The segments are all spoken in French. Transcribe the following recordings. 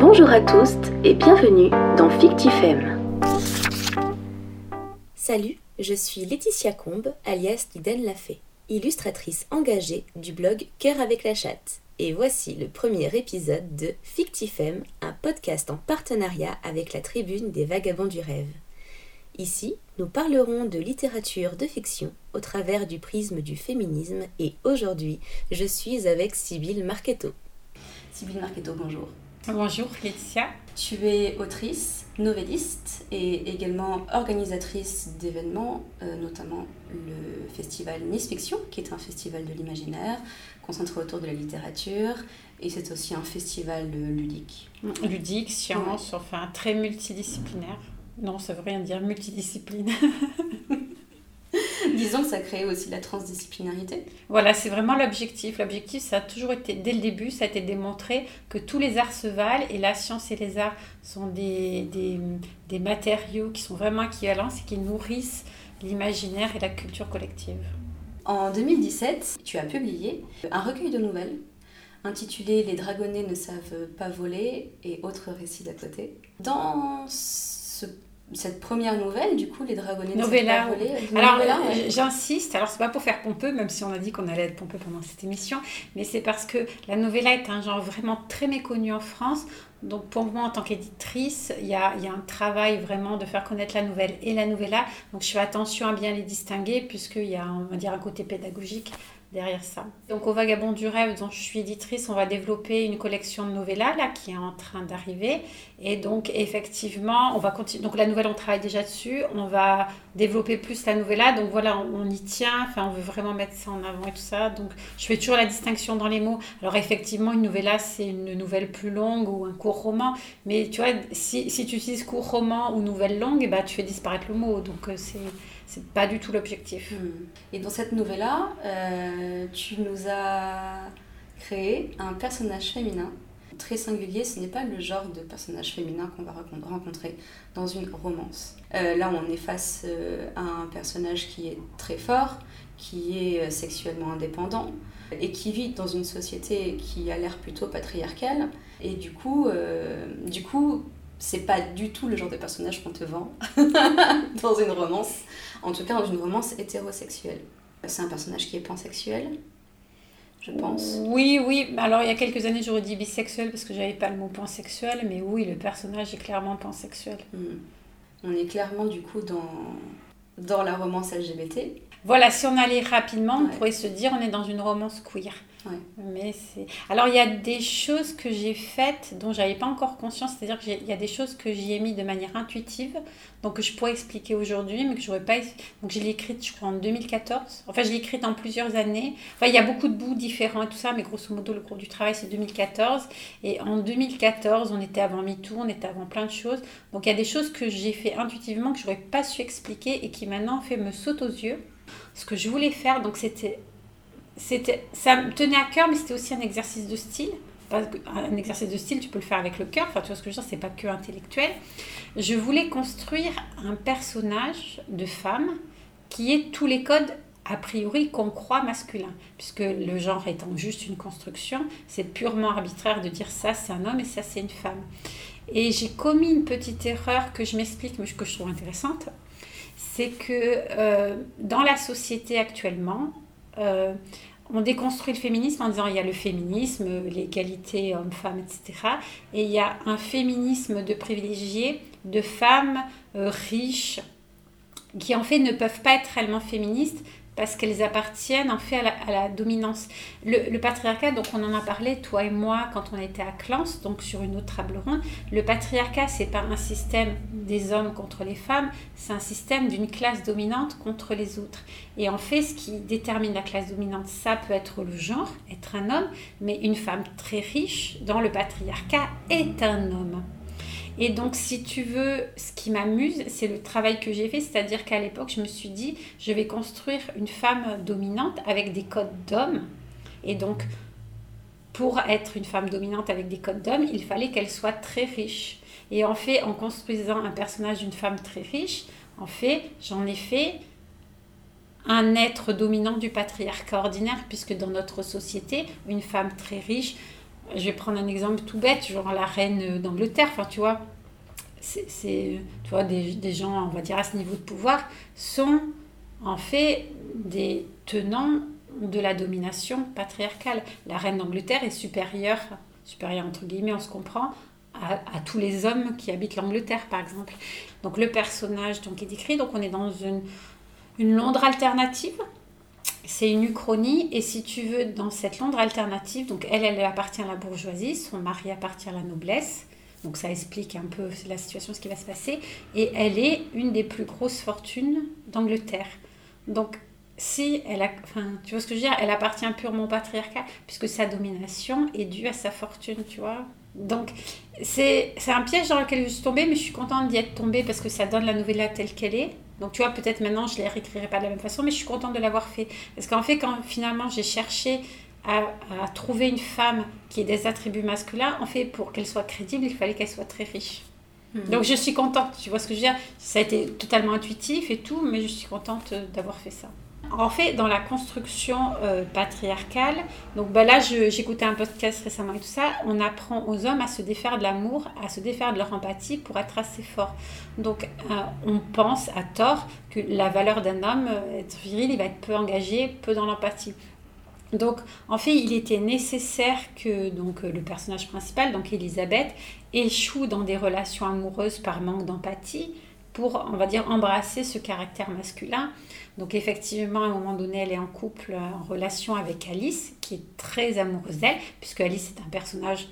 Bonjour à tous et bienvenue dans Fictifem. Salut, je suis Laetitia Combe, alias Liden Lafay, illustratrice engagée du blog Cœur avec la chatte. Et voici le premier épisode de Fictifem, un podcast en partenariat avec la Tribune des Vagabonds du Rêve. Ici, nous parlerons de littérature de fiction au travers du prisme du féminisme et aujourd'hui, je suis avec Sybille Marchetto. Sybille Marchetto, bonjour. Bonjour Laetitia. Tu es autrice, novelliste et également organisatrice d'événements, euh, notamment le festival Nice Fiction, qui est un festival de l'imaginaire concentré autour de la littérature. Et c'est aussi un festival ludique. Ludique, science, enfin très multidisciplinaire. Non, ça veut rien dire, multidiscipline. Disons que ça crée aussi la transdisciplinarité. Voilà, c'est vraiment l'objectif. L'objectif, ça a toujours été, dès le début, ça a été démontré que tous les arts se valent et la science et les arts sont des, des, des matériaux qui sont vraiment équivalents et qui nourrissent l'imaginaire et la culture collective. En 2017, tu as publié un recueil de nouvelles intitulé Les dragonnets ne savent pas voler et autres récits d'à côté. Dans ce cette première nouvelle, du coup, les dragonnets Novella. Volé, alors, j'insiste, alors c'est pas pour faire pompeux, même si on a dit qu'on allait être pompeux pendant cette émission, mais c'est parce que la novella est un genre vraiment très méconnu en France. Donc pour moi, en tant qu'éditrice, il y a, y a, un travail vraiment de faire connaître la nouvelle et la novella. Donc je fais attention à bien les distinguer, puisqu'il y a, on va dire, un côté pédagogique derrière ça. Donc au Vagabond du rêve dont je suis éditrice, on va développer une collection de novellas là qui est en train d'arriver et donc effectivement, on va continuer donc la nouvelle on travaille déjà dessus, on va développer plus la novella. Donc voilà, on, y tient, enfin on veut vraiment mettre ça en avant et tout ça. Donc je fais toujours la distinction dans les mots. Alors effectivement, une novella c'est une nouvelle plus longue ou un court roman, mais tu vois si, si tu utilises court roman ou nouvelle longue, bah, tu fais disparaître le mot. Donc euh, c'est c'est pas du tout l'objectif. Hmm. Et dans cette nouvelle-là, euh, tu nous as créé un personnage féminin très singulier. Ce n'est pas le genre de personnage féminin qu'on va rencontrer dans une romance. Euh, là, on est face euh, à un personnage qui est très fort, qui est sexuellement indépendant et qui vit dans une société qui a l'air plutôt patriarcale. Et du coup, du coup c'est pas du tout le genre de personnage qu'on te vend dans une romance, en tout cas dans une romance hétérosexuelle. C'est un personnage qui est pansexuel, je pense. Oui, oui. Alors il y a quelques années j'aurais dit bisexuel parce que j'avais pas le mot pansexuel, mais oui, le personnage est clairement pansexuel. Hmm. On est clairement du coup dans, dans la romance LGBT. Voilà, si on allait rapidement, on pourrait se dire on est dans une romance queer. Alors, il y a des choses que j'ai faites dont j'avais pas encore conscience, c'est-à-dire qu'il y a des choses que j'y ai mis de manière intuitive, donc que je pourrais expliquer aujourd'hui, mais que j'aurais pas. Donc, je l'ai écrite, je crois, en 2014. Enfin, je l'ai écrite en plusieurs années. Enfin, il y a beaucoup de bouts différents et tout ça, mais grosso modo, le gros du travail, c'est 2014. Et en 2014, on était avant MeToo, on était avant plein de choses. Donc, il y a des choses que j'ai fait intuitivement, que j'aurais pas su expliquer et qui maintenant fait me saute aux yeux. Ce que je voulais faire, donc c'était, ça me tenait à cœur, mais c'était aussi un exercice de style. Un exercice de style, tu peux le faire avec le cœur. Enfin, tu vois ce que je veux dire, c'est pas que intellectuel. Je voulais construire un personnage de femme qui ait tous les codes a priori qu'on croit masculin, puisque le genre étant juste une construction, c'est purement arbitraire de dire ça c'est un homme et ça c'est une femme. Et j'ai commis une petite erreur que je m'explique, mais que je trouve intéressante, c'est que euh, dans la société actuellement, euh, on déconstruit le féminisme en disant il y a le féminisme, l'égalité homme-femme, etc. Et il y a un féminisme de privilégiés, de femmes euh, riches, qui en fait ne peuvent pas être réellement féministes parce qu'elles appartiennent en fait à la, dominance. Le, patriarcat, donc on en a parlé, toi et moi, quand on était à Clans, donc sur une autre table ronde, le patriarcat, c'est pas un système des hommes contre les femmes, c'est un système d'une classe dominante contre les autres. Et en fait, ce qui détermine la classe dominante, ça peut être le genre, être un homme, mais une femme très riche dans le patriarcat est un homme. Et donc, si tu veux, ce qui m'amuse, c'est le travail que j'ai fait, c'est-à-dire qu'à l'époque, je me suis dit, je vais construire une femme dominante avec des codes d'homme. Et donc, pour être une femme dominante avec des codes d'homme, il fallait qu'elle soit très riche. Et en fait, en construisant un personnage d'une femme très riche, en fait, j'en ai fait un être dominant du patriarcat ordinaire, puisque dans notre société, une femme très riche, je vais prendre un exemple tout bête, genre la reine d'Angleterre, enfin tu vois, c'est, tu vois, des, gens, on va dire, à ce niveau de pouvoir, sont en fait des tenants de la domination patriarcale. La reine d'Angleterre est supérieure, supérieure entre guillemets, on se comprend, à, tous les hommes qui habitent l'Angleterre, par exemple. Donc le personnage donc, est décrit, donc on est dans une, une Londres alternative. C'est une uchronie, et si tu veux, dans cette Londres alternative, donc elle, appartient à la bourgeoisie, son mari appartient à la noblesse, donc ça explique un peu la situation, ce qui va se passer, et elle est une des plus grosses fortunes d'Angleterre. Donc si elle a, enfin, tu vois ce que je veux dire, elle appartient purement au patriarcat, puisque sa domination est due à sa fortune, tu vois. Donc, c'est un piège dans lequel je suis tombée, mais je suis contente d'y être tombée parce que ça donne la nouvelle telle qu'elle est. Donc, tu vois, peut-être maintenant, je ne les réécrirai pas de la même façon, mais je suis contente de l'avoir fait. Parce qu'en fait, quand finalement j'ai cherché à, à, trouver une femme qui ait des attributs masculins, en fait, pour qu'elle soit crédible, il fallait qu'elle soit très riche. Mhm. Donc, je suis contente, tu vois ce que je veux dire? Ça a été totalement intuitif et tout, mais je suis contente d'avoir fait ça. En fait, dans la construction euh, patriarcale, donc bah là j'écoutais un podcast récemment et tout ça, on apprend aux hommes à se défaire de l'amour, à se défaire de leur empathie pour être assez fort. Donc euh, on pense à tort que la valeur d'un homme, euh, être viril, il va être peu engagé, peu dans l'empathie. Donc en fait, il était nécessaire que donc, le personnage principal, donc Elisabeth, échoue dans des relations amoureuses par manque d'empathie pour, on va dire, embrasser ce caractère masculin. Donc effectivement, à un moment donné, elle est en couple, en relation avec Alice, qui est très amoureuse d'elle, puisque Alice est un personnage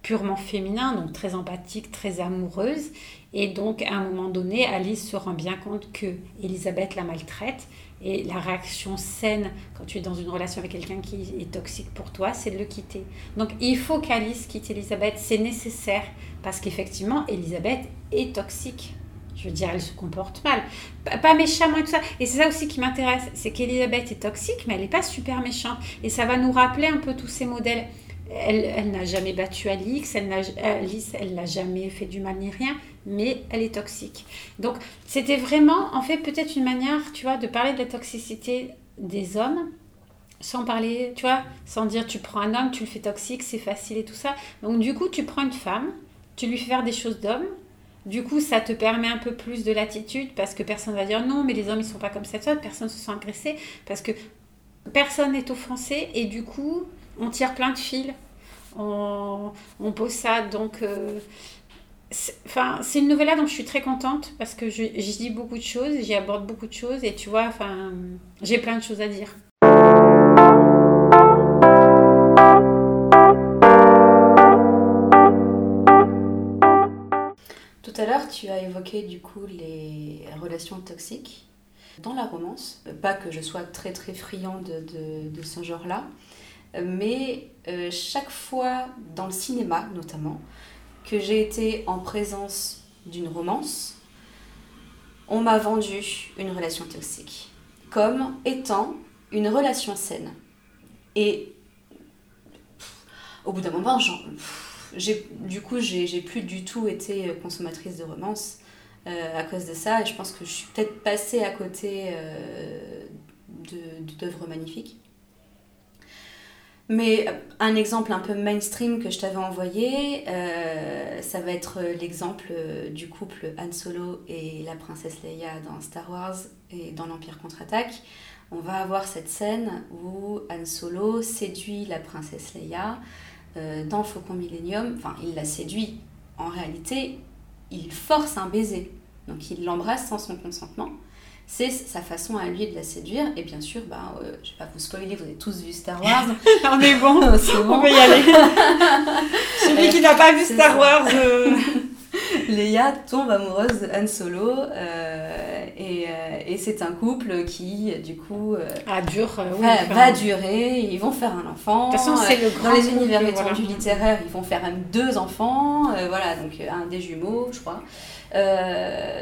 purement féminin, donc très empathique, très amoureuse. Et donc, à un moment donné, Alice se rend bien compte que Elisabeth la maltraite. Et la réaction saine quand tu es dans une relation avec quelqu'un qui est toxique pour toi, c'est de le quitter. Donc, il faut qu'Alice quitte Elisabeth, c'est nécessaire, parce qu'effectivement, Elisabeth est toxique je veux dire, elle se comporte mal. Pas méchamment et tout ça. Et c'est ça aussi qui m'intéresse, c'est qu'Elisabeth est toxique, mais elle n'est pas super méchante. Et ça va nous rappeler un peu tous ces modèles. Elle, elle n'a jamais battu Alix, Alice, elle n'a jamais fait du mal ni rien, mais elle est toxique. Donc, c'était vraiment, en fait, peut-être une manière, tu vois, de parler de la toxicité des hommes, sans parler, tu vois, sans dire tu prends un homme, tu le fais toxique, c'est facile et tout ça. Donc, du coup, tu prends une femme, tu lui fais faire des choses d'homme, du coup, ça te permet un peu plus de latitude parce que personne va dire non, mais les hommes ils sont pas comme ça, personne se sent agressé parce que personne n'est offensé et du coup, on tire plein de fils, on, pose ça. Donc, euh, c'est une nouvelle dont je suis très contente parce que j'y dis beaucoup de choses, j'y aborde beaucoup de choses et tu vois, enfin, j'ai plein de choses à dire. À l'heure, tu as évoqué du coup les relations toxiques dans la romance. Pas que je sois très très friand de, de, ce genre-là, mais euh, chaque fois dans le cinéma notamment, que j'ai été en présence d'une romance, on m'a vendu une relation toxique comme étant une relation saine. Et au bout d'un moment, j'en du coup, j'ai plus du tout été consommatrice de romance euh, à cause de ça. Et je pense que je suis peut-être passée à côté euh, d'œuvres magnifiques. Mais un exemple un peu mainstream que je t'avais envoyé, euh, ça va être l'exemple du couple Han Solo et la princesse Leia dans Star Wars et dans l'Empire contre-attaque. On va avoir cette scène où Han Solo séduit la princesse Leia euh, dans Faucon Millennium, enfin, il la séduit. En réalité, il force un baiser. Donc, il l'embrasse sans son consentement. C'est sa façon à lui de la séduire. Et bien sûr, bah, euh, je vais pas vous spoiler, vous avez tous vu Star Wars. on est bon, on peut y aller. Celui qui n'a pas vu Star Wars. Euh, Leia tombe amoureuse de Han Solo euh, et, euh, et c'est un couple qui du coup euh, ah, dure, va, durer, ils vont faire un enfant. De toute façon, c'est le grand Dans les univers étendus littéraires, ils vont faire même deux enfants, voilà, donc un des jumeaux, je crois.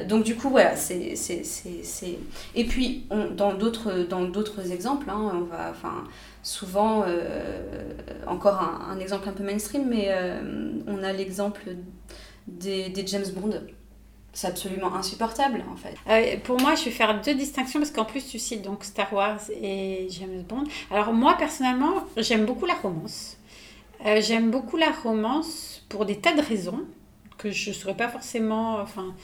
donc du coup voilà c'est c'est et puis on, dans d'autres dans d'autres exemples hein, on va enfin souvent encore un, un, exemple un peu mainstream mais on a l'exemple des, James Bond. C'est absolument insupportable en fait. Euh, pour moi, je vais faire deux distinctions parce qu'en plus tu cites donc Star Wars et James Bond. Alors moi personnellement, j'aime beaucoup la romance. Euh, j'aime beaucoup la romance pour des tas de raisons que je ne saurais pas forcément. Enfin,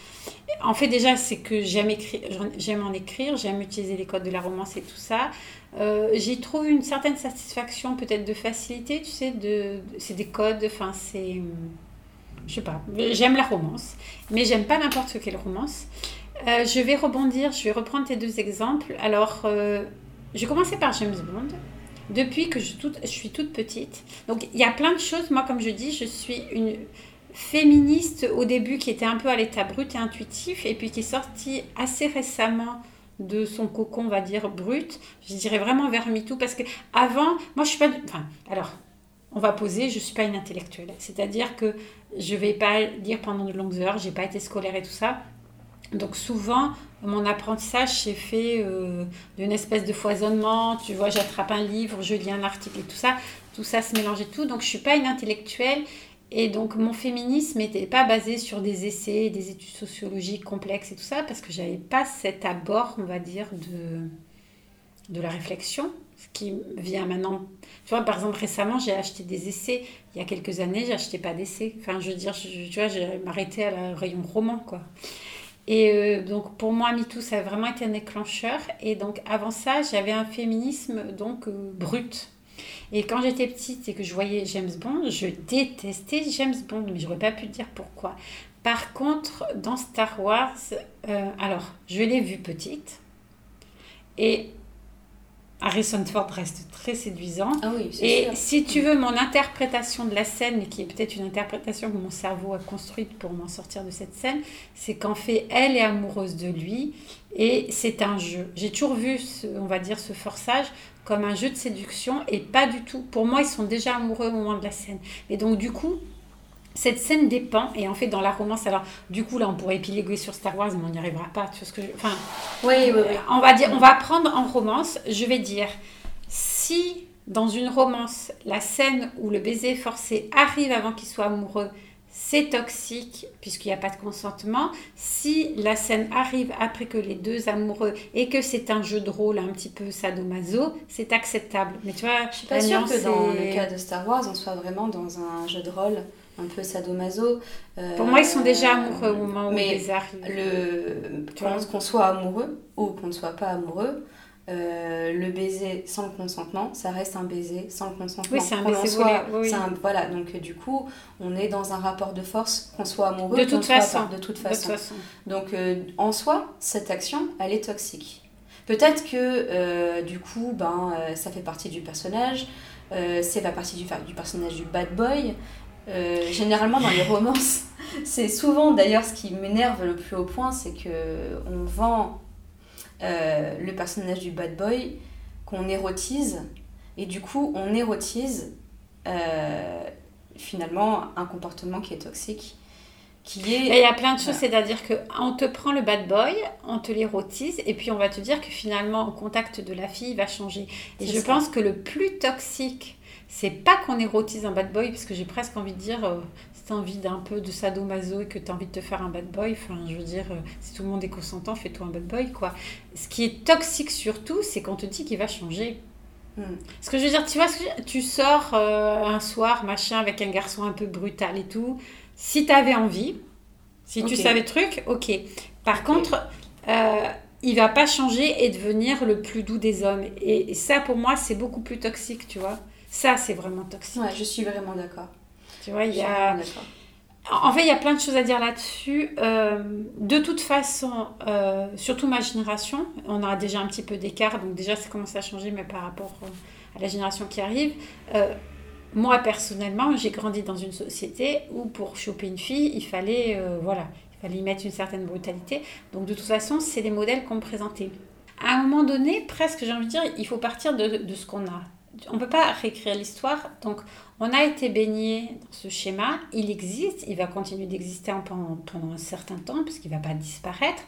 en fait, déjà, c'est que j'aime écrire, j'aime en écrire, j'aime utiliser les codes de la romance et tout ça. Euh, j'y trouve une certaine satisfaction, peut-être de facilité, tu sais, de, c'est des codes, enfin, c'est. Je sais pas, j'aime la romance, mais j'aime pas n'importe quelle romance. Euh, je vais rebondir, je vais reprendre tes deux exemples. Alors, euh, je commencer par James Bond. Depuis que je, je suis toute petite. Donc, il y a plein de choses. Moi, comme je dis, je suis une féministe au début qui était un peu à l'état brut et intuitif et puis qui est sortie assez récemment de son cocon, on va dire, brut. Je dirais vraiment vers MeToo parce que avant, moi je suis pas. Enfin, alors, on va poser, je suis pas une intellectuelle. C'est-à-dire que je vais pas lire pendant de longues heures, j'ai pas été scolaire et tout ça. Donc souvent, mon apprentissage s'est fait euh, d'une espèce de foisonnement. Tu vois, j'attrape un livre, je lis un article et tout ça. Tout ça se mélange et tout. Donc je suis pas une intellectuelle et donc mon féminisme n'était pas basé sur des essais, des études sociologiques complexes et tout ça, parce que j'avais pas cet abord, on va dire, de, de la réflexion, ce qui vient maintenant. Tu vois, par exemple, récemment, j'ai acheté des essais. Il y a quelques années, j'achetais pas d'essais. Enfin, je veux dire, tu vois, j'ai m'arrêté à la rayon roman, quoi. Et euh, donc pour moi, MeToo, ça a vraiment été un déclencheur. Et donc avant ça, j'avais un féminisme donc euh, brut, et quand j'étais petite et que je voyais James Bond, je détestais James Bond, mais je n'aurais pas pu dire pourquoi. Par contre, dans Star Wars, euh, alors, je l'ai vu petite. Et Harrison Ford reste très séduisant. Ah oui, et si tu veux mon interprétation de la scène, qui est peut-être une interprétation que mon cerveau a construite pour m'en sortir de cette scène, c'est qu'en fait, elle est amoureuse de lui et c'est un jeu. J'ai toujours vu, on va dire, ce forçage comme un jeu de séduction et pas du tout. Pour moi, ils sont déjà amoureux au moment de la scène. Et donc, du coup, cette scène dépend, et en fait, dans la romance, alors, du coup, là, on pourrait épiloguer sur Star Wars, mais on n'y arrivera pas. Tu vois ce que je... Enfin, oui, oui, oui. On va, dire, on va prendre en romance, je vais dire, si dans une romance, la scène où le baiser forcé arrive avant qu'il soit amoureux, c'est toxique puisqu'il n'y a pas de consentement. Si la scène arrive après que les deux amoureux et que c'est un jeu de rôle un petit peu sadomaso, c'est acceptable. Mais tu vois, je suis pas sûre que dans le cas de Star Wars, on soit vraiment dans un jeu de rôle un peu sadomaso. Euh, Pour moi, ils sont déjà amoureux au moment où ils arrivent. Le, qu'on soit amoureux ou qu'on ne soit pas amoureux, euh, le baiser sans le consentement, ça reste un baiser sans le consentement. Oui, c'est un baiser soit, voilà, donc du coup, on est dans un rapport de force, qu'on soit amoureux, de toute, façon. de toute façon. Donc euh, en soi, cette action, elle est toxique. Peut-être que euh, du coup, ben, ça fait partie du personnage, c'est pas partie du, du personnage du bad boy. Généralement dans les romances, c'est souvent d'ailleurs ce qui m'énerve le plus haut point, c'est que on vend euh, le personnage du bad boy qu'on érotise. Et du coup, on érotise euh, finalement un comportement qui est toxique. Qui est... Il y a plein de choses, c'est-à-dire qu'on te prend le bad boy, on te l'érotise, et puis on va te dire que finalement, au contact de la fille, il va changer. Et je pense que le plus toxique, c'est pas qu'on érotise un bad boy, parce que j'ai presque envie de dire, euh, envie d'un peu de sadomaso et que tu as envie de te faire un bad boy, enfin, je veux dire, euh, si tout le monde est consentant, fais-toi un bad boy, quoi. Ce qui est toxique surtout, c'est qu'on te dit qu'il va changer. Hmm. Ce que je veux dire, tu vois, tu sors euh, un soir, machin, avec un garçon un peu brutal et tout. Si tu avais envie, si tu savais le truc, ok. Par contre, euh, il va pas changer et devenir le plus doux des hommes. Et, et ça, pour moi, c'est beaucoup plus toxique, tu vois. Ça, c'est vraiment toxique. Ouais, je suis vraiment d'accord. Tu vois, il y a... En fait, il y a plein de choses à dire là-dessus. Euh, de toute façon, euh, surtout ma génération, on a déjà un petit peu d'écart, donc déjà ça commence à changer, mais par rapport euh, à la génération qui arrive. moi, personnellement, j'ai grandi dans une société où pour choper une fille, il fallait, voilà, il fallait y mettre une certaine brutalité. Donc de toute façon, c'est des modèles qu'on me présentait. À un moment donné, presque, j'ai envie de dire, il faut partir de, de ce qu'on a on peut pas réécrire l'histoire. Donc, on a été baigné dans ce schéma. Il existe, il va continuer d'exister pendant, un certain temps, puisqu'il ne va pas disparaître.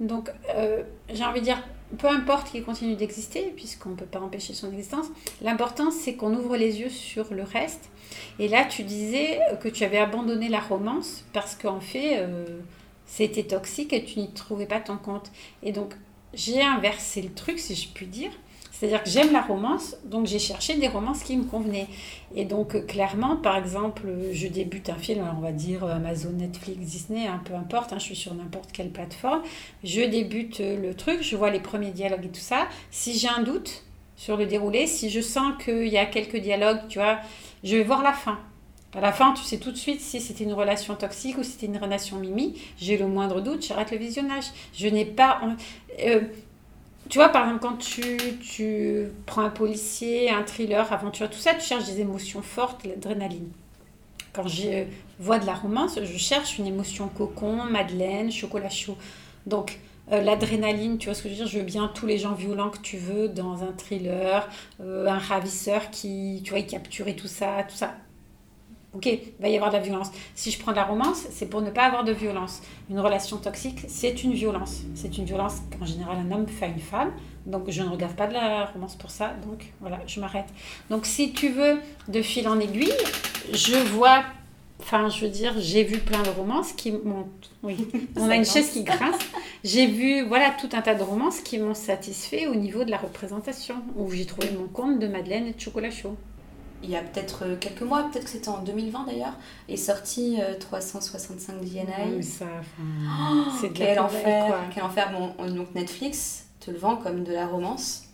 Donc, euh, j'ai envie de dire, peu importe qu'il continue d'exister, puisqu'on ne peut pas empêcher son existence, l'important, c'est qu'on ouvre les yeux sur le reste. Et là, tu disais que tu avais abandonné la romance parce qu'en fait, euh, c'était toxique et tu n'y trouvais pas ton compte. Et donc, j'ai inversé le truc, si je puis dire. C'est-à-dire que j'aime la romance, donc j'ai cherché des romances qui me convenaient. Et donc, euh, clairement, par exemple, je débute un film, on va dire Amazon, Netflix, Disney, hein, peu importe, hein, je suis sur n'importe quelle plateforme. Je débute le truc, je vois les premiers dialogues et tout ça. Si j'ai un doute sur le déroulé, si je sens qu'il y a quelques dialogues, tu vois, je vais voir la fin. À la fin, tu sais tout de suite si c'était une relation toxique ou si c'était une relation mimi. J'ai le moindre doute, j'arrête le visionnage. Je n'ai pas. Euh, tu vois, par exemple, quand tu, tu prends un policier, un thriller, aventure, tout ça, tu cherches des émotions fortes, l'adrénaline. Quand je vois de la romance, je cherche une émotion cocon, madeleine, chocolat chaud. Donc, euh, l'adrénaline, tu vois ce que je veux dire? Je veux bien tous les gens violents que tu veux dans un thriller, euh, un ravisseur qui, tu vois, capturer tout ça, tout ça. Ok, il va y avoir de la violence. Si je prends de la romance, c'est pour ne pas avoir de violence. Une relation toxique, c'est une violence. C'est une violence qu'en général un homme fait à une femme. Donc je ne regarde pas de la romance pour ça. Donc voilà, je m'arrête. Donc si tu veux, de fil en aiguille, je vois, enfin je veux dire, j'ai vu plein de romances qui m'ont... Oui, on a une chaise qui grince. J'ai vu, voilà, tout un tas de romances qui m'ont satisfait au niveau de la représentation, où j'ai trouvé mon compte de Madeleine et de chocolat chaud il y a peut-être euh, quelques mois, peut-être que c'était en 2020 d'ailleurs, est sorti 365 DNA. ça, oh, c'est quel enfer, quel enfer. Bon, donc Netflix te le vend comme de la romance.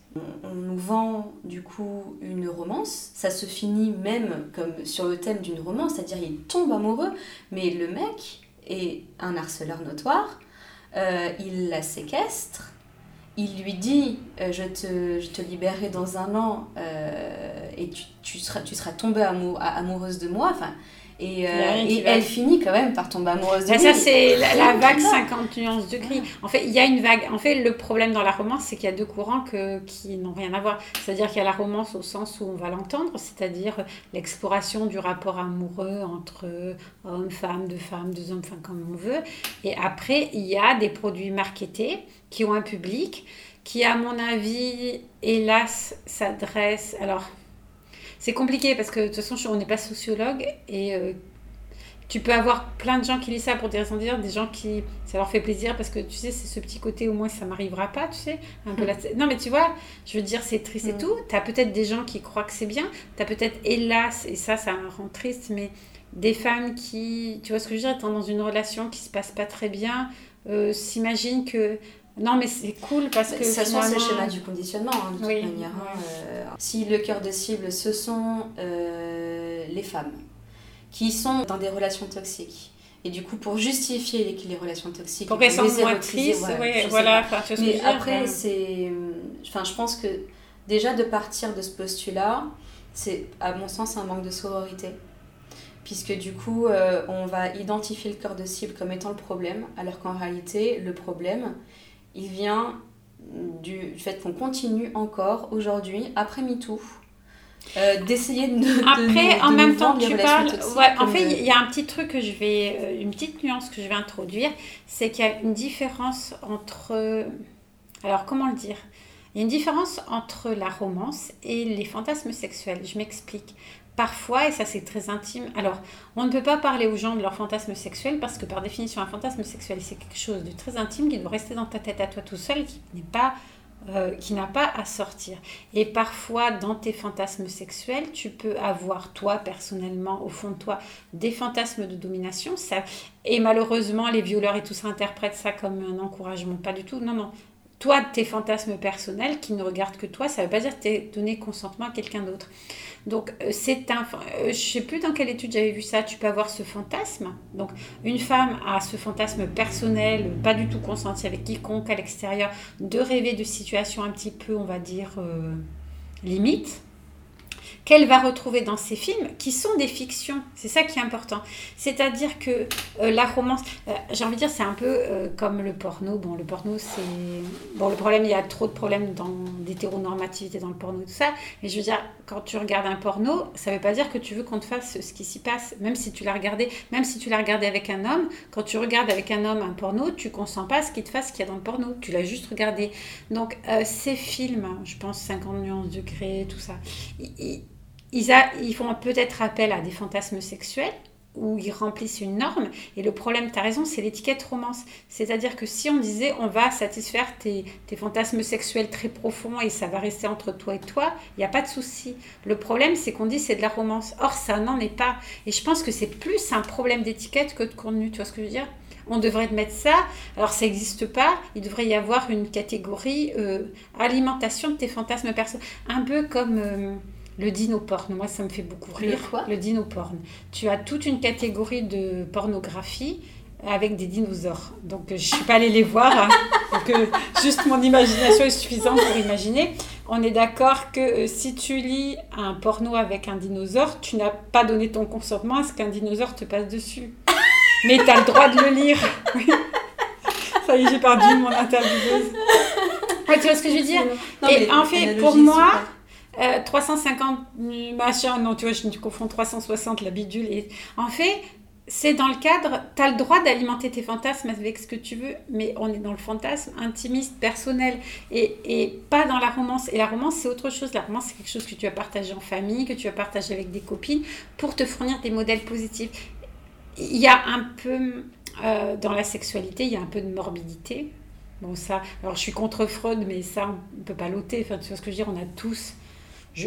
On, nous vend du coup une romance. Ça se finit même comme sur le thème d'une romance, c'est-à-dire il tombe amoureux, mais le mec est un harceleur notoire. Euh, il la séquestre il lui dit euh, je, te, je libérerai dans un an euh, et tu, seras, tu tombée amoureuse de moi. Et, euh, et elle finit quand même par tomber amoureuse de lui. Ça, c'est la, vague 50 nuances de gris. En fait, il y a une vague. En fait, le problème dans la romance, c'est qu'il y a deux courants que, qui n'ont rien à voir. C'est-à-dire qu'il y a la romance au sens où on va l'entendre, c'est-à-dire l'exploration du rapport amoureux entre hommes, femmes, deux femmes, deux hommes, enfin, comme on veut. Et après, il y a des produits marketés qui ont un public qui, à mon avis, hélas, s'adresse. Alors, c'est compliqué parce que de toute façon, on n'est pas sociologue et euh, tu peux avoir plein de gens qui lisent ça pour des raisons dire, des gens qui ça leur fait plaisir parce que tu sais, c'est ce petit côté au moins ça m'arrivera pas, tu sais. Un peu hmm. Non, mais tu vois, je veux dire, c'est triste et hmm. tout. Tu as peut-être des gens qui croient que c'est bien, tu as peut-être, hélas, et ça, ça rend triste, mais des femmes qui, tu vois ce que je veux dire, étant dans une relation qui se passe pas très bien, euh, s'imaginent que non, mais c'est cool parce que. Ça finalement... c'est le schéma du conditionnement, hein, de toute manière. Hein, euh, si le cœur de cible, ce sont euh, les femmes qui sont dans des relations toxiques. Et du coup, pour justifier les, les relations toxiques, pour qu'elles soient moins tristes, voilà. mais après, c'est. Enfin, je pense que déjà de partir de ce postulat, c'est à mon sens un manque de sororité puisque du coup, euh, on va identifier le cœur de cible comme étant le problème, alors qu'en réalité, le problème, il vient du fait qu'on continue encore aujourd'hui, après MeToo, euh, d'essayer de, Après, en même temps, tu parles. en fait, il y a un petit truc que je vais. Euh, une petite nuance que je vais introduire, c'est qu'il y a une différence entre. Alors, comment le dire? Il y a une différence entre la romance et les fantasmes sexuels. Je m'explique parfois, et ça c'est très intime, alors on ne peut pas parler aux gens de leur fantasme sexuel parce que par définition un fantasme sexuel c'est quelque chose de très intime qui doit rester dans ta tête à toi tout seul, qui n'est pas euh, qui n'a pas à sortir. Et parfois, dans tes fantasmes sexuels, tu peux avoir, toi, personnellement, au fond de toi, des fantasmes de domination. Ça, et malheureusement, les violeurs et tout ça interprètent ça comme un encouragement. Pas du tout. Non, non. Toi, tes fantasmes personnels qui ne regardent que toi, ça ne veut pas dire que tu as donné consentement à quelqu'un d'autre. Donc, euh, c'est un. Euh, je ne sais plus dans quelle étude j'avais vu ça. Tu peux avoir ce fantasme. Donc, une femme a ce fantasme personnel, pas du tout consenti avec quiconque à l'extérieur, de rêver de situations un petit peu, on va dire, euh, limites qu'elle va retrouver dans ces films qui sont des fictions. C'est ça qui est important. C'est-à-dire que euh, la romance, euh, j'ai envie de dire, c'est un peu euh, comme le porno. Bon, le porno, c'est. Bon, le problème, il y a trop de problèmes dans d'hétéronormativité dans le porno tout ça. Mais je veux dire, quand tu regardes un porno, ça ne veut pas dire que tu veux qu'on te fasse ce qui s'y passe. Même si tu l'as regardé, même si tu l'as regardé avec un homme, quand tu regardes avec un homme un porno, tu consens pas ce qu'il te fasse ce qu'il y a dans le porno. Tu l'as juste regardé. Donc, ces films, je pense 50 nuances degrés, tout ça, ils, font peut-être appel à des fantasmes sexuels où ils remplissent une norme. Et le problème, tu as raison, c'est l'étiquette romance. C'est-à-dire que si on disait on va satisfaire tes, fantasmes sexuels très profonds et ça va rester entre toi et toi, il n'y a pas de souci. Le problème, c'est qu'on dit c'est de la romance. Or, ça n'en est pas. Et je pense que c'est plus un problème d'étiquette que de contenu. Tu vois ce que je veux dire? On devrait mettre ça. Alors ça n'existe pas. Il devrait y avoir une catégorie euh, alimentation de tes fantasmes personnels. Un peu comme euh, le dino-porn. Moi, ça me fait beaucoup rire. Le, quoi? Le. Tu as toute une catégorie de pornographie avec des dinosaures. Donc je ne suis pas allée les voir. Hein. Donc, euh, juste mon imagination est suffisante pour imaginer. On est d'accord que si tu lis un porno avec un dinosaure, tu n'as pas donné ton consentement à ce qu'un dinosaure te passe dessus. Mais tu as le droit de le lire. Ça y est, j'ai perdu mon intervieweuse. tu vois ce que je veux dire? Et en fait, pour moi, 350 euh, machin, non, tu vois, je confonds 360, la bidule. En fait, c'est dans le cadre, tu as le droit d'alimenter tes fantasmes avec ce que tu veux, mais on est dans le fantasme intimiste, personnel, et, et pas dans la romance. Et la romance, c'est autre chose. La romance, c'est quelque chose que tu as partagé en famille, que tu as partagé avec des copines, pour te fournir des modèles positifs il y a un peu, euh, dans la sexualité, il y a un peu de morbidité. Bon, ça, alors je suis contre Freud, mais ça, on ne peut pas l'ôter. Enfin, tu vois ce que je veux dire? On a tous.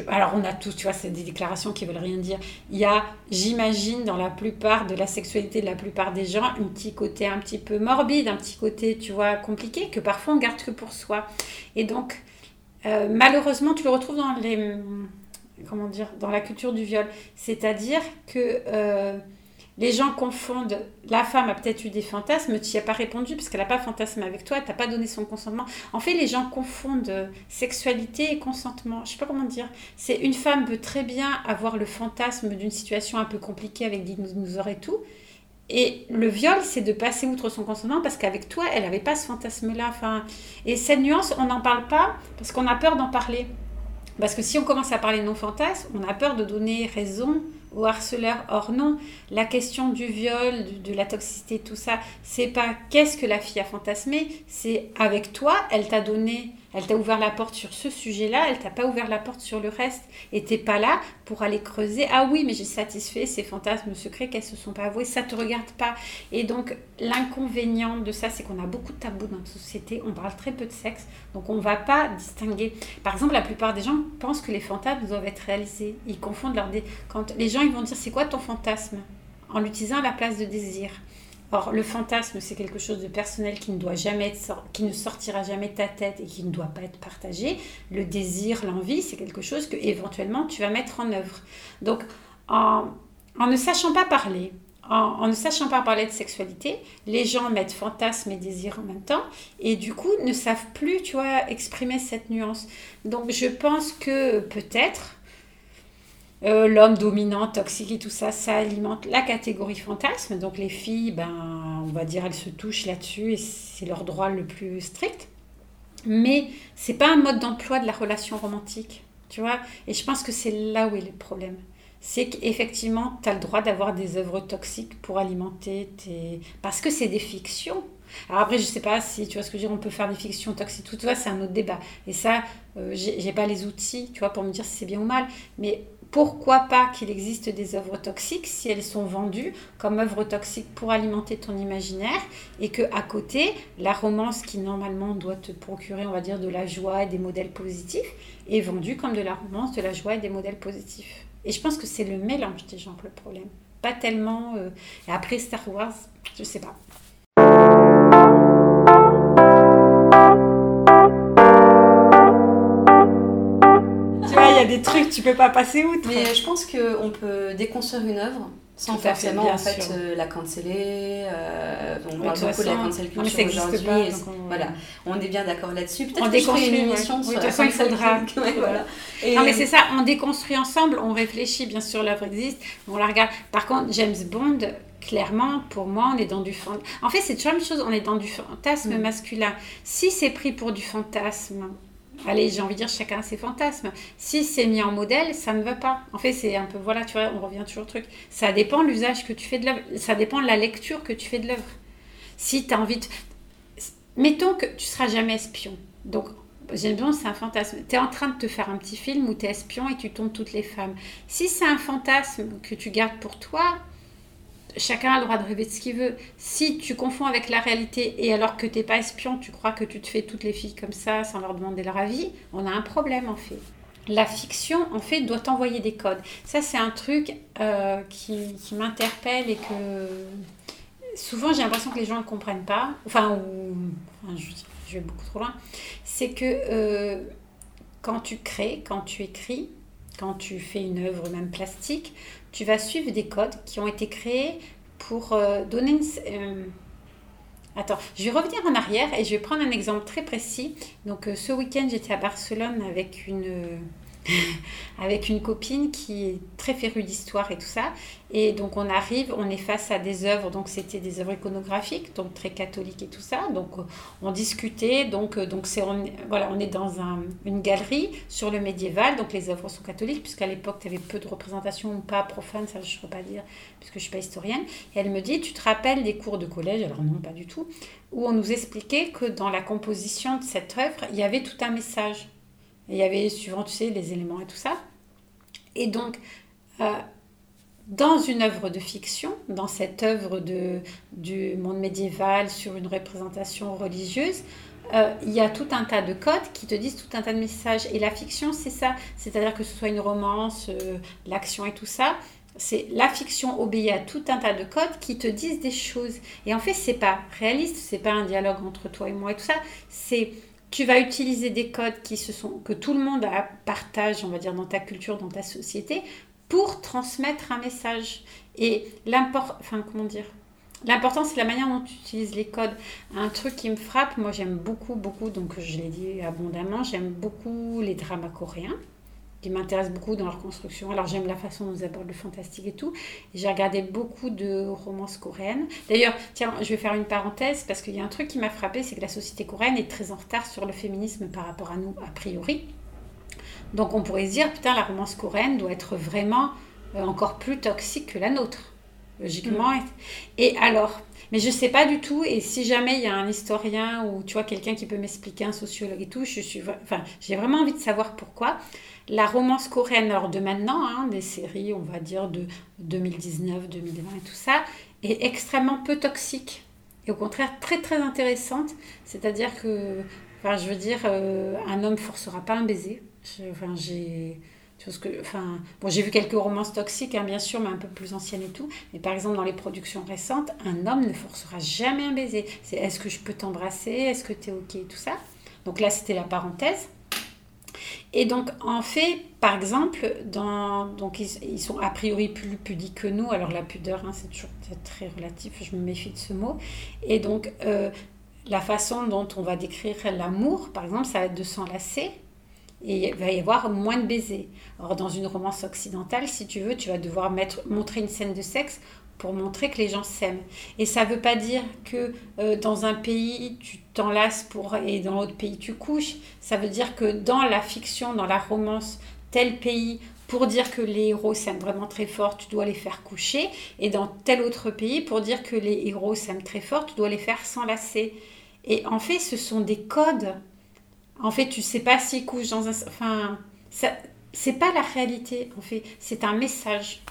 Alors, on a tous, tu vois, c'est des déclarations qui veulent rien dire. Il y a, j'imagine, dans la plupart de la sexualité de la plupart des gens, un petit côté un petit peu morbide, un petit côté, tu vois, compliqué, que parfois on garde que pour soi. Et donc, euh, malheureusement, tu le retrouves dans les. Comment dire Dans la culture du viol. C'est-à-dire que. Euh, les gens confondent, la femme a peut-être eu des fantasmes, tu n'y as pas répondu parce qu'elle n'a pas fantasme avec toi, tu n'as pas donné son consentement. En fait, les gens confondent euh, sexualité et consentement. Je sais pas comment dire. C'est une femme peut très bien avoir le fantasme d'une situation un peu compliquée avec des dinosaures et tout. Et le viol, c'est de passer outre son consentement parce qu'avec toi, elle n'avait pas ce fantasme-là. Enfin, et cette nuance, on n'en parle pas parce qu'on a peur d'en parler. Parce que si on commence à parler de non-fantasme, on a peur de donner raison au harceleur. Or non, la question du viol, de, la toxicité, tout ça, c'est pas qu'est-ce que la fille a fantasmé, c'est avec toi, elle t'a donné elle t'a ouvert la porte sur ce sujet-là, elle t'a pas ouvert la porte sur le reste. Et t'es pas là pour aller creuser. Ah oui, mais j'ai satisfait ces fantasmes secrets qu'elles se sont pas avouées. Ça te regarde pas. Et donc l'inconvénient de ça, c'est qu'on a beaucoup de tabous dans notre société. On parle très peu de sexe, donc on va pas distinguer. Par exemple, la plupart des gens pensent que les fantasmes doivent être réalisés. Ils confondent leur dé... quand les gens ils vont dire c'est quoi ton fantasme? En l'utilisant à la place de désir. Or, le fantasme, c'est quelque chose de personnel qui ne doit jamais être, qui ne sortira jamais de ta tête et qui ne doit pas être partagé. Le désir, l'envie, c'est quelque chose que éventuellement tu vas mettre en œuvre. Donc, en, ne sachant pas parler, en, ne sachant pas parler de sexualité, les gens mettent fantasme et désir en même temps et du coup ne savent plus, tu vois, exprimer cette nuance. Donc, je pense que peut-être euh, l'homme dominant, toxique et tout ça, ça alimente la catégorie fantasme. Donc les filles, ben, on va dire, elles se touchent là-dessus et c'est leur droit le plus strict. Mais c'est pas un mode d'emploi de la relation romantique, tu vois. Et je pense que c'est là où est le problème. C'est qu'effectivement, tu as le droit d'avoir des œuvres toxiques pour alimenter tes... Parce que c'est des fictions. Alors après, je sais pas si, tu vois ce que je veux dire, on peut faire des fictions toxiques, tout ça, c'est un autre débat. Et ça, euh, j'ai pas les outils, tu vois, pour me dire si c'est bien ou mal. Mais pourquoi pas qu'il existe des œuvres toxiques si elles sont vendues comme œuvres toxiques pour alimenter ton imaginaire et que à côté la romance qui normalement doit te procurer on va dire de la joie et des modèles positifs est vendue comme de la romance de la joie et des modèles positifs. Et je pense que c'est le mélange des gens le problème. Pas tellement euh, après Star Wars je sais pas des trucs, tu peux pas passer outre. Mais je pense qu'on peut déconstruire une œuvre sans forcément en fait euh, la canceller. Euh, on parle beaucoup de la cancel culture aujourd'hui. Voilà, on est bien d'accord là-dessus. Peut-être on déconstruit une émission sur la cancel voilà. non mais c'est ça, on déconstruit ensemble, on réfléchit, bien sûr l'œuvre existe, on la regarde. Par contre, James Bond, clairement, pour moi, on est dans du fantasme. En fait, c'est toujours la même chose, on est dans du fantasme mm. masculin. Si c'est pris pour du fantasme allez, j'ai envie de dire chacun ses fantasmes. Si c'est mis en modèle, ça ne va pas. En fait, c'est un peu, voilà, tu vois, on revient toujours au truc. Ça dépend de l'usage que tu fais de l'œuvre. Ça dépend de la lecture que tu fais de l'œuvre. Si tu as envie de... Mettons que tu seras jamais espion. Donc, j'aime bien, c'est un fantasme. Tu es en train de te faire un petit film où tu es espion et tu tombes toutes les femmes. Si c'est un fantasme que tu gardes pour toi, chacun a le droit de rêver de ce qu'il veut. Si tu confonds avec la réalité et alors que tu n'es pas espion, tu crois que tu te fais toutes les filles comme ça sans leur demander leur avis, on a un problème en fait. La fiction, en fait, doit envoyer des codes. Ça, c'est un truc euh, qui, qui m'interpelle et que souvent j'ai l'impression que les gens ne comprennent pas. Enfin, je, vais beaucoup trop loin. C'est que euh, quand tu crées, quand tu écris, quand tu fais une œuvre même plastique, tu vas suivre des codes qui ont été créés pour euh, donner une... Euh, attends, je vais revenir en arrière et je vais prendre un exemple très précis. Donc euh, ce week-end, j'étais à Barcelone avec une avec une copine qui est très férue d'histoire et tout ça. Et donc on arrive, on est face à des œuvres, donc c'était des œuvres iconographiques, donc très catholiques et tout ça. Donc on discutait, donc euh, donc c'est on, voilà, on est dans une galerie sur le médiéval, donc les œuvres sont catholiques puisqu'à l'époque tu avais peu de représentation ou pas profane, ça je ne peux pas dire puisque je suis pas historienne. Et elle me dit, tu te rappelles des cours de collège? Alors non, pas du tout, où on nous expliquait que dans la composition de cette œuvre, il y avait tout un message il y avait, suivant, tu sais, les éléments et tout ça. Et donc, euh, dans une œuvre de fiction, dans cette œuvre de, du monde médiéval sur une représentation religieuse, euh, il y a tout un tas de codes qui te disent tout un tas de messages. Et la fiction, c'est ça. C'est-à-dire que ce soit une romance, euh, l'action et tout ça, c'est la fiction obéit à tout un tas de codes qui te disent des choses. Et en fait, c'est pas réaliste, c'est pas un dialogue entre toi et moi et tout ça. C'est tu vas utiliser des codes qui se sont, que tout le monde partage, on va dire, dans ta culture, dans ta société, pour transmettre un message. Et l'important, enfin, comment dire? L'important, c'est la manière dont tu utilises les codes. Un truc qui me frappe, moi j'aime beaucoup, beaucoup, donc je l'ai dit abondamment, j'aime beaucoup les dramas coréens qui m'intéressent beaucoup dans leur construction. Alors j'aime la façon dont ils abordent le fantastique et tout. J'ai regardé beaucoup de romances coréennes. D'ailleurs, tiens, je vais faire une parenthèse parce qu'il y a un truc qui m'a frappé, c'est que la société coréenne est très en retard sur le féminisme par rapport à nous, a priori. Donc on pourrait se dire, putain, la romance coréenne doit être vraiment euh, encore plus toxique que la nôtre, logiquement. Mm. Et alors, mais je ne sais pas du tout. Et si jamais il y a un historien ou tu vois quelqu'un qui peut m'expliquer, un sociologue et tout, je suis, enfin, j'ai vraiment envie de savoir pourquoi. La romance coréenne, alors de maintenant, hein, des séries, on va dire de 2019, 2020 et tout ça, est extrêmement peu toxique. Et au contraire, très très intéressante. C'est-à-dire que, enfin, je veux dire, euh, un homme forcera pas un baiser. Enfin, j'ai que, enfin, bon, j'ai vu quelques romances toxiques, hein, bien sûr, mais un peu plus anciennes et tout. Mais par exemple, dans les productions récentes, un homme ne forcera jamais un baiser. C'est est-ce que je peux t'embrasser? Est-ce que tu es OK? Tout ça. Donc là, c'était la parenthèse. Et donc, en fait, par exemple, dans, donc ils, sont a priori plus pudiques que nous. Alors, la pudeur, hein, c'est toujours très relatif, je me méfie de ce mot. Et donc, euh, la façon dont on va décrire l'amour, par exemple, ça va être de s'enlacer. Et il va y avoir moins de baisers. Or, dans une romance occidentale, si tu veux, tu vas devoir montrer une scène de sexe pour montrer que les gens s'aiment. Et ça ne veut pas dire que euh, dans un pays, tu t'enlaces pour, et dans l'autre pays, tu couches. Ça veut dire que dans la fiction, dans la romance, tel pays, pour dire que les héros s'aiment vraiment très fort, tu dois les faire coucher. Et dans tel autre pays, pour dire que les héros s'aiment très fort, tu dois les faire s'enlacer. Et en fait, ce sont des codes. En fait, tu sais pas s'ils couchent dans un... Enfin, c'est pas la réalité, en fait. C'est un message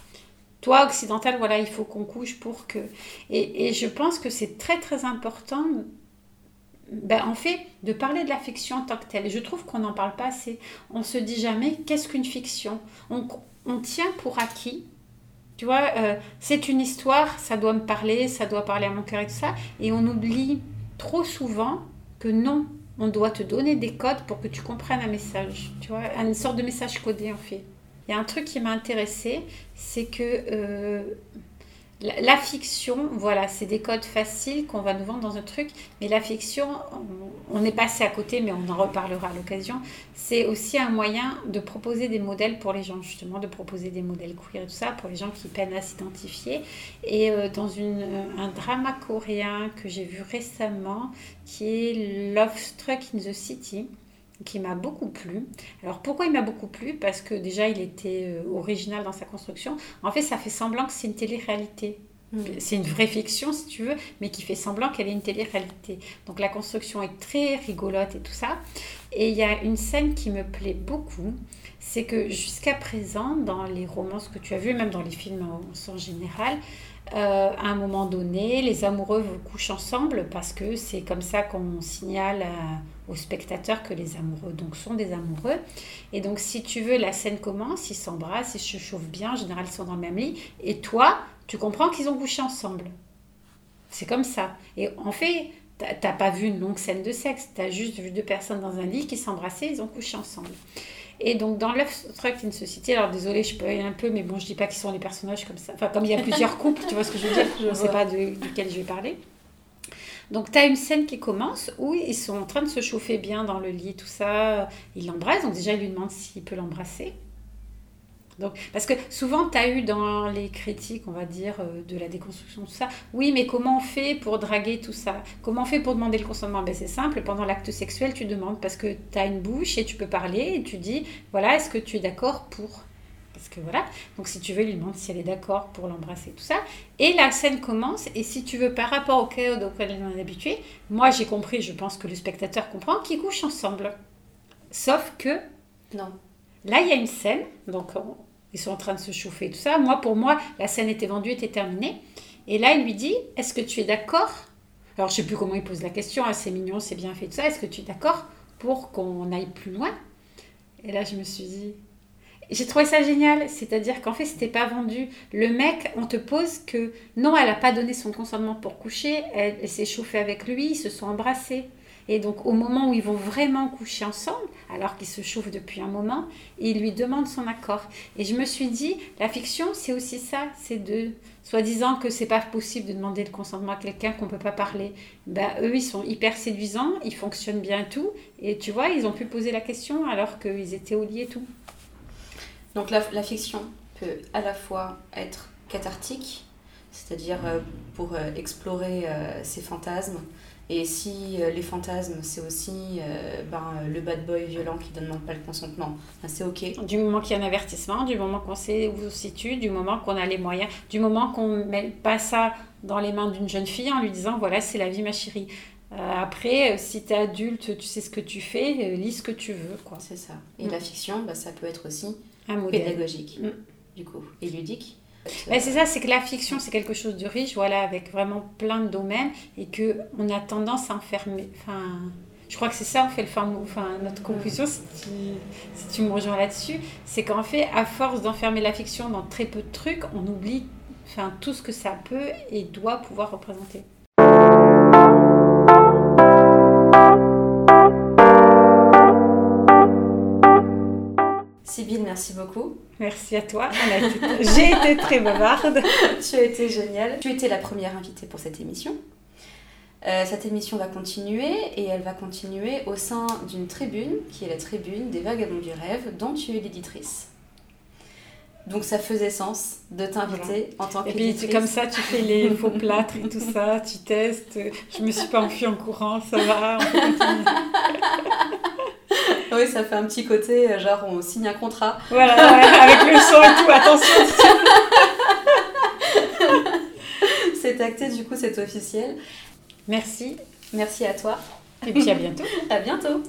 toi, occidental, voilà, il faut qu'on couche pour que. Et, je pense que c'est très très important, ben, en fait, de parler de la fiction en tant que telle. Et je trouve qu'on n'en parle pas assez. On se dit jamais qu'est-ce qu'une fiction? On, tient pour acquis. Tu vois, euh, c'est une histoire, ça doit me parler, ça doit parler à mon cœur et tout ça. Et on oublie trop souvent que non, on doit te donner des codes pour que tu comprennes un message. Tu vois, une sorte de message codé en fait. Il y a un truc qui m'a intéressée, c'est que euh, la, fiction, voilà, c'est des codes faciles qu'on va nous vendre dans un truc, mais la fiction, on, est passé à côté, mais on en reparlera à l'occasion, c'est aussi un moyen de proposer des modèles pour les gens, justement, de proposer des modèles queer et tout ça, pour les gens qui peinent à s'identifier. Et euh, dans une, un drama coréen que j'ai vu récemment, qui est Love Struck in the City, qui m'a beaucoup plu. Alors pourquoi il m'a beaucoup plu? Parce que déjà il était euh, original dans sa construction. En fait, ça fait semblant que c'est une télé-réalité. Hmm. C'est une vraie fiction si tu veux, mais qui fait semblant qu'elle est une télé-réalité. Donc la construction est très rigolote et tout ça. Et il y a une scène qui me plaît beaucoup, c'est que jusqu'à présent, dans les romances que tu as vues, même dans les films en général, euh, à un moment donné, les amoureux couchent ensemble parce que c'est comme ça qu'on signale aux spectateurs que les amoureux donc sont des amoureux. Et donc si tu veux, la scène commence, ils s'embrassent, ils se chauffent bien, en général ils sont dans le même lit, et toi, tu comprends qu'ils ont couché ensemble. C'est comme ça. Et en fait, t'as pas vu une longue scène de sexe, tu as juste vu deux personnes dans un lit qui s'embrassaient, ils ont couché ensemble. Et donc, dans Lovecraft in Society, alors désolé, je peux aller un peu, mais bon, je dis pas qu'ils sont les personnages comme ça. Enfin, comme il y a plusieurs couples, tu vois ce que je veux dire? Je ne sais pas de, duquel je vais parler. Donc, tu as une scène qui commence où ils sont en train de se chauffer bien dans le lit, tout ça. Il l'embrasse, donc déjà, il lui demande s'il peut l'embrasser. Donc, parce que souvent, tu as eu dans les critiques, on va dire, euh, de la déconstruction, tout ça, oui, mais comment on fait pour draguer tout ça? Comment on fait pour demander le consentement? Ben, C'est simple, pendant l'acte sexuel, tu demandes parce que tu as une bouche et tu peux parler et tu dis, voilà, est-ce que tu es d'accord pour? Parce que voilà, donc si tu veux, lui demande si elle est d'accord pour l'embrasser, tout ça. Et la scène commence, et si tu veux, par rapport au chaos auquel on est habitué, moi j'ai compris, je pense que le spectateur comprend, qu'ils couchent ensemble. Sauf que. Non. Là, il y a une scène, donc ils sont en train de se chauffer, tout ça. Moi, pour moi, la scène était vendue, était terminée. Et là, il lui dit Est-ce que tu es d'accord? Alors, je ne sais plus comment il pose la question, hein, c'est mignon, c'est bien fait, tout ça. Est-ce que tu es d'accord pour qu'on aille plus loin? Et là, je me suis dit j'ai trouvé ça génial, c'est-à-dire qu'en fait, c'était pas vendu. Le mec, on te pose que non, elle n'a pas donné son consentement pour coucher, elle, s'est chauffée avec lui, ils se sont embrassés. Et donc au moment où ils vont vraiment coucher ensemble, alors qu'ils se chauffent depuis un moment, il lui demande son accord. Et je me suis dit, la fiction, c'est aussi ça, c'est de, soi-disant que c'est pas possible de demander le consentement à quelqu'un qu'on peut pas parler. Ben, eux, ils sont hyper séduisants, ils fonctionnent bien tout, et tu vois, ils ont pu poser la question alors qu'ils étaient au lit et tout. Donc la, la fiction peut à la fois être cathartique, c'est-à-dire euh, pour euh, explorer euh, ses fantasmes, et si les fantasmes, c'est aussi euh, ben, le bad boy violent qui ne demande pas le consentement, ben, c'est ok. Du moment qu'il y a un avertissement, du moment qu'on sait où on se situe, du moment qu'on a les moyens, du moment qu'on ne met pas ça dans les mains d'une jeune fille en lui disant voilà, c'est la vie, ma chérie. Euh, après, si tu es adulte, tu sais ce que tu fais, lis ce que tu veux. quoi. C'est ça. Et mm. la fiction, ben, ça peut être aussi un pédagogique, mm. du coup, et ludique c'est ça, c'est que la fiction, c'est quelque chose de riche, voilà, avec vraiment plein de domaines, et que on a tendance à enfermer. Enfin, je crois que c'est ça, en fait, le enfin, notre conclusion, si tu, si tu me rejoins là-dessus, c'est qu'en fait, à force d'enfermer la fiction dans très peu de trucs, on oublie enfin, tout ce que ça peut et doit pouvoir représenter. Sybille, merci beaucoup. Merci à toi. J'ai été très bavarde. tu as été géniale. Tu étais la première invitée pour cette émission. Euh, cette émission va continuer et elle va continuer au sein d'une tribune qui est la tribune des Vagabonds du Rêve dont tu es l'éditrice. Donc ça faisait sens de t'inviter en tant qu'éditrice. Et puis comme ça, tu fais les faux plâtres et tout ça, tu testes. Je me suis pas enfuie en courant, ça va. oui, ça fait un petit côté, euh, genre on signe un contrat. Voilà, avec le son et tout, attention. c'est acté, du coup, c'est officiel. Merci. Merci à toi. Et puis à bientôt. à bientôt.